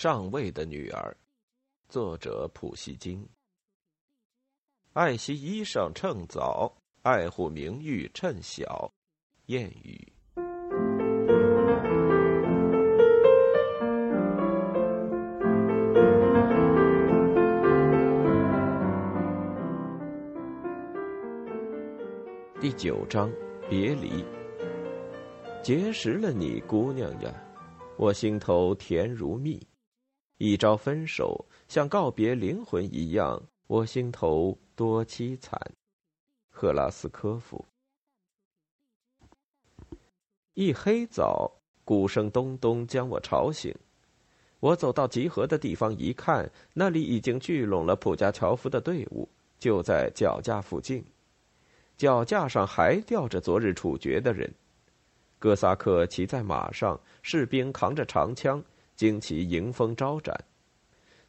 上尉的女儿，作者普希金。爱惜衣裳趁早，爱护名誉趁小。谚语。第九章，别离。结识了你，姑娘呀，我心头甜如蜜。一朝分手，像告别灵魂一样，我心头多凄惨。赫拉斯科夫。一黑早，鼓声咚咚将我吵醒。我走到集合的地方一看，那里已经聚拢了普加乔夫的队伍，就在脚架附近。脚架上还吊着昨日处决的人。哥萨克骑在马上，士兵扛着长枪。旌旗迎风招展，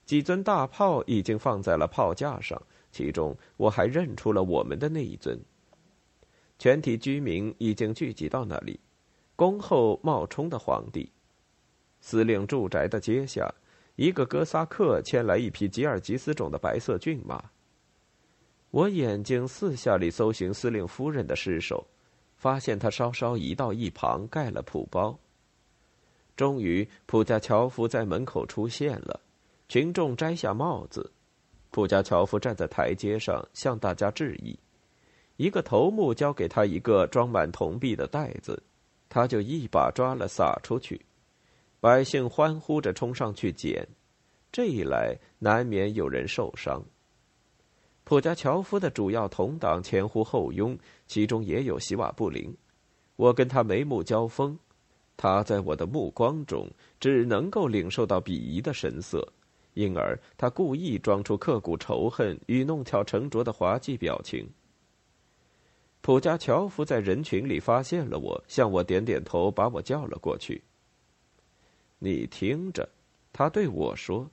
几尊大炮已经放在了炮架上，其中我还认出了我们的那一尊。全体居民已经聚集到那里，恭候冒充的皇帝。司令住宅的街下，一个哥萨克牵来一匹吉尔吉斯种的白色骏马。我眼睛四下里搜寻司令夫人的尸首，发现他稍稍移到一旁，盖了蒲包。终于，普加乔夫在门口出现了。群众摘下帽子，普加乔夫站在台阶上向大家致意。一个头目交给他一个装满铜币的袋子，他就一把抓了撒出去。百姓欢呼着冲上去捡，这一来难免有人受伤。普加乔夫的主要同党前呼后拥，其中也有希瓦布林。我跟他眉目交锋。他在我的目光中只能够领受到鄙夷的神色，因而他故意装出刻骨仇恨与弄巧成拙的滑稽表情。普加乔夫在人群里发现了我，向我点点头，把我叫了过去。你听着，他对我说：“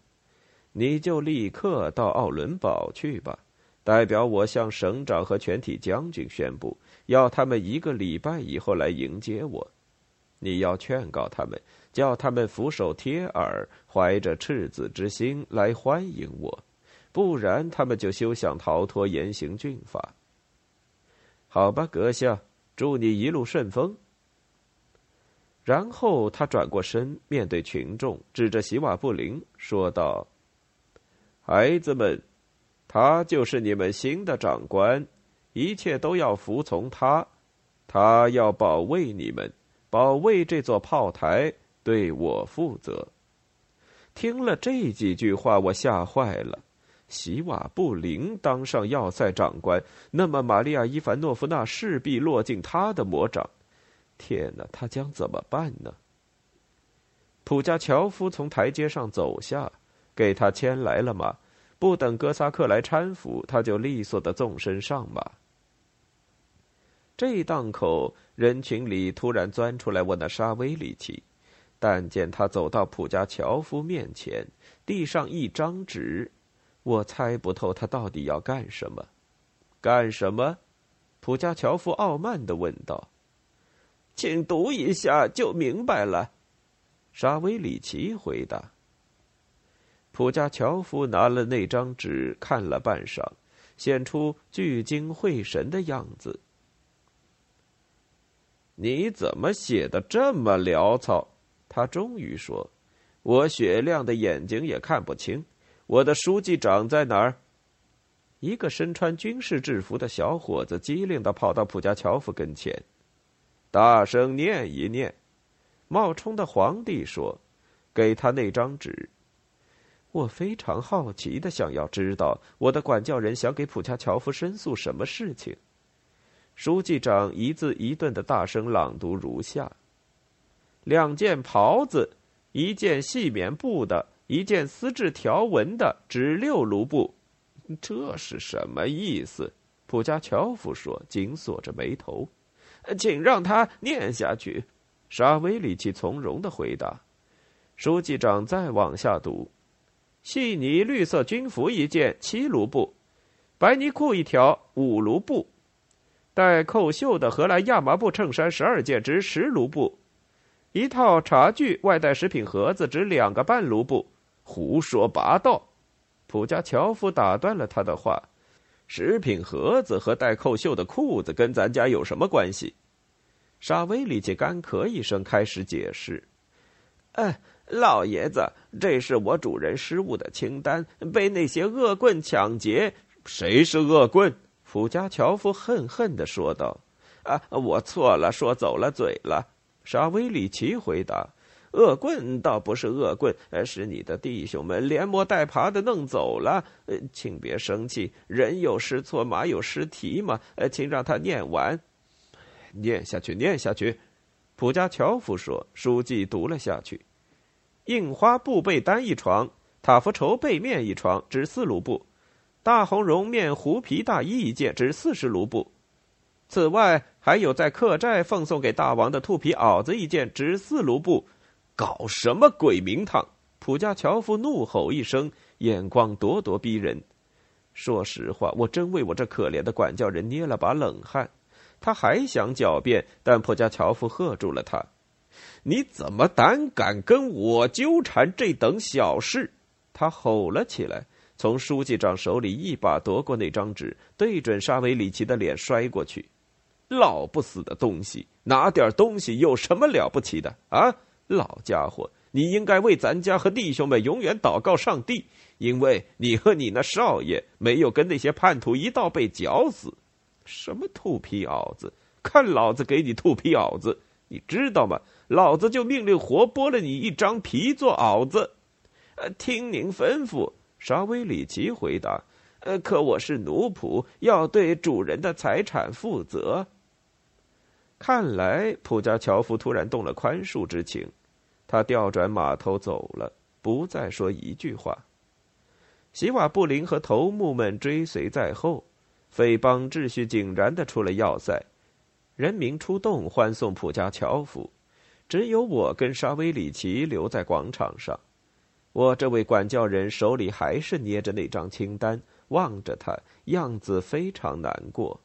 你就立刻到奥伦堡去吧，代表我向省长和全体将军宣布，要他们一个礼拜以后来迎接我。”你要劝告他们，叫他们俯首贴耳，怀着赤子之心来欢迎我，不然他们就休想逃脱严刑峻法。好吧，阁下，祝你一路顺风。然后他转过身，面对群众，指着席瓦布林说道：“孩子们，他就是你们新的长官，一切都要服从他，他要保卫你们。”保卫这座炮台，对我负责。听了这几句话，我吓坏了。席瓦布林当上要塞长官，那么玛利亚伊凡诺夫娜势必落进他的魔掌。天哪，他将怎么办呢？普加乔夫从台阶上走下，给他牵来了马。不等哥萨克来搀扶，他就利索的纵身上马。这档口，人群里突然钻出来我那沙威里奇，但见他走到普加乔夫面前，递上一张纸，我猜不透他到底要干什么。干什么？普加乔夫傲慢的问道。请读一下就明白了。沙威里奇回答。普加乔夫拿了那张纸看了半晌，显出聚精会神的样子。你怎么写的这么潦草？他终于说：“我雪亮的眼睛也看不清。我的书记长在哪儿？”一个身穿军事制服的小伙子机灵的跑到普加乔夫跟前，大声念一念。冒充的皇帝说：“给他那张纸。”我非常好奇的想要知道，我的管教人想给普加乔夫申诉什么事情。书记长一字一顿的大声朗读如下：两件袍子，一件细棉布的，一件丝质条纹的，值六卢布。这是什么意思？普加乔夫说，紧锁着眉头。请让他念下去。沙威里奇从容的回答。书记长再往下读：细呢绿色军服一件，七卢布；白呢裤一条，五卢布。带扣袖的荷兰亚麻布衬衫十二件，值十卢布；一套茶具外带食品盒子，值两个半卢布；胡说八道！普加乔夫打断了他的话：“食品盒子和带扣袖的裤子跟咱家有什么关系？”沙威里奇干咳一声，开始解释：“哎，老爷子，这是我主人失物的清单，被那些恶棍抢劫。谁是恶棍？”普加乔夫恨恨的说道：“啊，我错了，说走了嘴了。”沙威里奇回答。恶棍倒不是恶棍，是你的弟兄们连摸带爬的弄走了。请别生气，人有失错，马有失蹄嘛。呃请让他念完，念下去，念下去。普加乔夫说，书记读了下去：印花布被单一床，塔夫绸被面一床，值四卢布；大红绒面狐皮大衣一件，值四十卢布。此外，还有在客栈奉送给大王的兔皮袄子一件，值四卢布。搞什么鬼名堂！普加乔夫怒吼一声，眼光咄咄逼人。说实话，我真为我这可怜的管教人捏了把冷汗。他还想狡辩，但普加乔夫喝住了他：“你怎么胆敢跟我纠缠这等小事？”他吼了起来，从书记长手里一把夺过那张纸，对准沙维里奇的脸摔过去。“老不死的东西，拿点东西有什么了不起的啊？”老家伙，你应该为咱家和弟兄们永远祷告上帝，因为你和你那少爷没有跟那些叛徒一道被绞死。什么兔皮袄子？看老子给你兔皮袄子！你知道吗？老子就命令活剥了你一张皮做袄子。呃，听您吩咐。沙威里奇回答。呃，可我是奴仆，要对主人的财产负责。看来普加乔夫突然动了宽恕之情，他调转马头走了，不再说一句话。席瓦布林和头目们追随在后，匪帮秩序井然的出了要塞，人民出动欢送普加乔夫，只有我跟沙威里奇留在广场上。我这位管教人手里还是捏着那张清单，望着他，样子非常难过。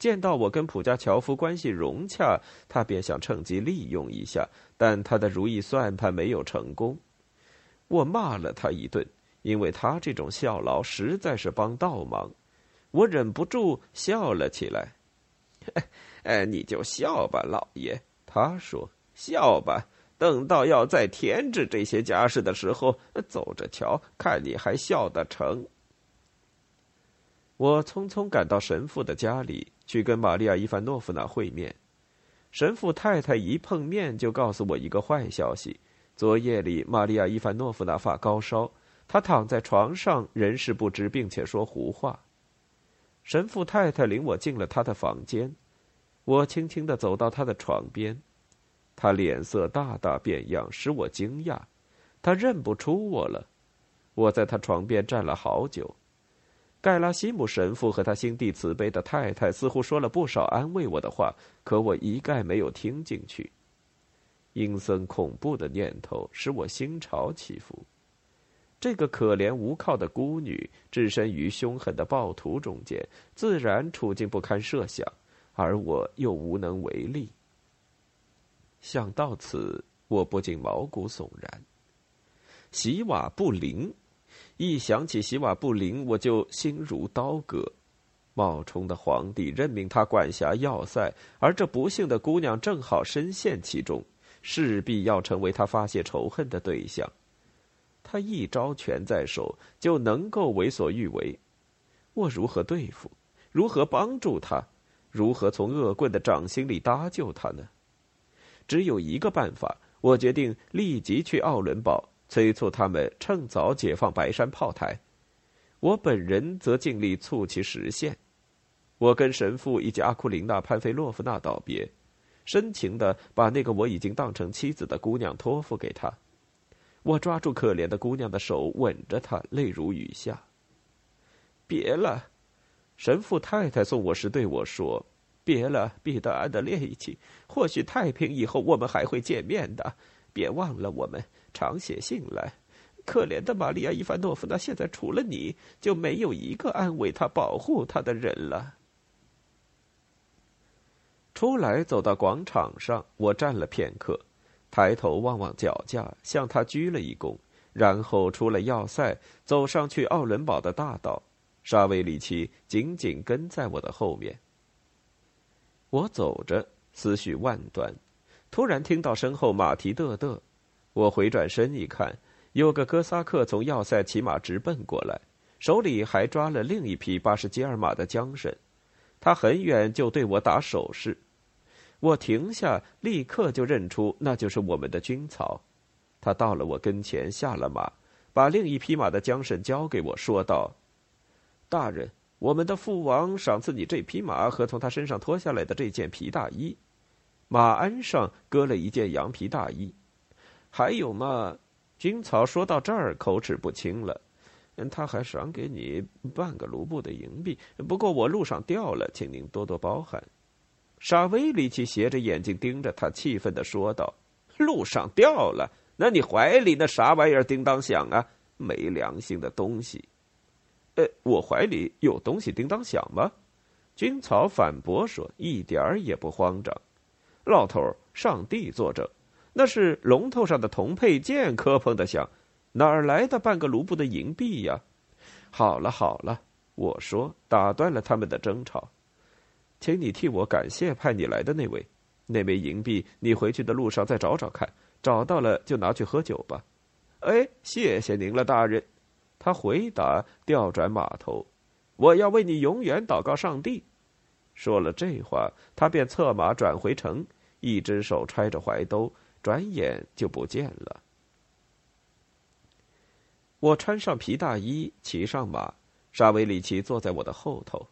见到我跟普加乔夫关系融洽，他便想趁机利用一下，但他的如意算盘没有成功。我骂了他一顿，因为他这种效劳实在是帮倒忙。我忍不住笑了起来。哎，你就笑吧，老爷。他说：“笑吧，等到要再添置这些家事的时候，走着瞧，看你还笑得成。”我匆匆赶到神父的家里。去跟玛利亚·伊凡诺夫娜会面，神父太太一碰面就告诉我一个坏消息：昨夜里玛利亚·伊凡诺夫娜发高烧，她躺在床上，人事不知，并且说胡话。神父太太领我进了他的房间，我轻轻的走到他的床边，他脸色大大变样，使我惊讶，他认不出我了。我在他床边站了好久。盖拉西姆神父和他心地慈悲的太太似乎说了不少安慰我的话，可我一概没有听进去。阴森恐怖的念头使我心潮起伏。这个可怜无靠的孤女置身于凶狠的暴徒中间，自然处境不堪设想，而我又无能为力。想到此，我不禁毛骨悚然。洗瓦布林。一想起洗瓦布林，我就心如刀割。冒充的皇帝任命他管辖要塞，而这不幸的姑娘正好深陷其中，势必要成为他发泄仇恨的对象。他一招拳在手，就能够为所欲为。我如何对付？如何帮助他？如何从恶棍的掌心里搭救他呢？只有一个办法，我决定立即去奥伦堡。催促他们趁早解放白山炮台，我本人则尽力促其实现。我跟神父以及阿库琳娜·潘菲洛夫娜道别，深情的把那个我已经当成妻子的姑娘托付给他。我抓住可怜的姑娘的手，吻着她，泪如雨下。别了，神父太太送我时对我说：“别了，彼得安德烈奇，或许太平以后我们还会见面的。别忘了我们。”常写信来，可怜的玛利亚·伊凡诺夫娜，现在除了你就没有一个安慰她、保护她的人了。出来走到广场上，我站了片刻，抬头望望脚架，向他鞠了一躬，然后出了要塞，走上去奥伦堡的大道。沙维里奇紧紧跟在我的后面。我走着，思绪万端，突然听到身后马蹄嘚嘚。我回转身一看，有个哥萨克从要塞骑马直奔过来，手里还抓了另一匹巴什基尔马的缰绳。他很远就对我打手势。我停下，立刻就认出那就是我们的军曹。他到了我跟前，下了马，把另一匹马的缰绳交给我，说道：“大人，我们的父王赏赐你这匹马和从他身上脱下来的这件皮大衣。”马鞍上搁了一件羊皮大衣，还有嘛？军曹说到这儿，口齿不清了。他还赏给你半个卢布的银币，不过我路上掉了，请您多多包涵。沙威里奇斜着眼睛盯着他，气愤的说道：“路上掉了？那你怀里那啥玩意儿叮当响啊？没良心的东西！”呃，我怀里有东西叮当响吗？军曹反驳说：“一点儿也不慌张。”老头儿，上帝作证，那是龙头上的铜配件磕碰的响，哪儿来的半个卢布的银币呀？好了好了，我说，打断了他们的争吵。请你替我感谢派你来的那位，那枚银币你回去的路上再找找看，找到了就拿去喝酒吧。哎，谢谢您了，大人。他回答，调转马头。我要为你永远祷告上帝。说了这话，他便策马转回城，一只手揣着怀兜，转眼就不见了。我穿上皮大衣，骑上马，沙维里奇坐在我的后头。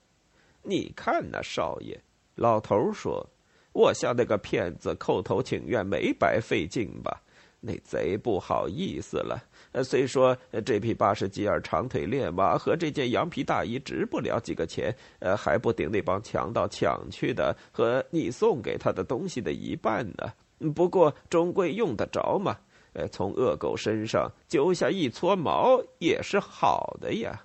你看那少爷，老头说：“我向那个骗子叩头请愿，没白费劲吧？那贼不好意思了。虽说这匹巴什基尔长腿烈马和这件羊皮大衣值不了几个钱，呃，还不顶那帮强盗抢去的和你送给他的东西的一半呢。不过终归用得着嘛。呃，从恶狗身上揪下一撮毛也是好的呀。”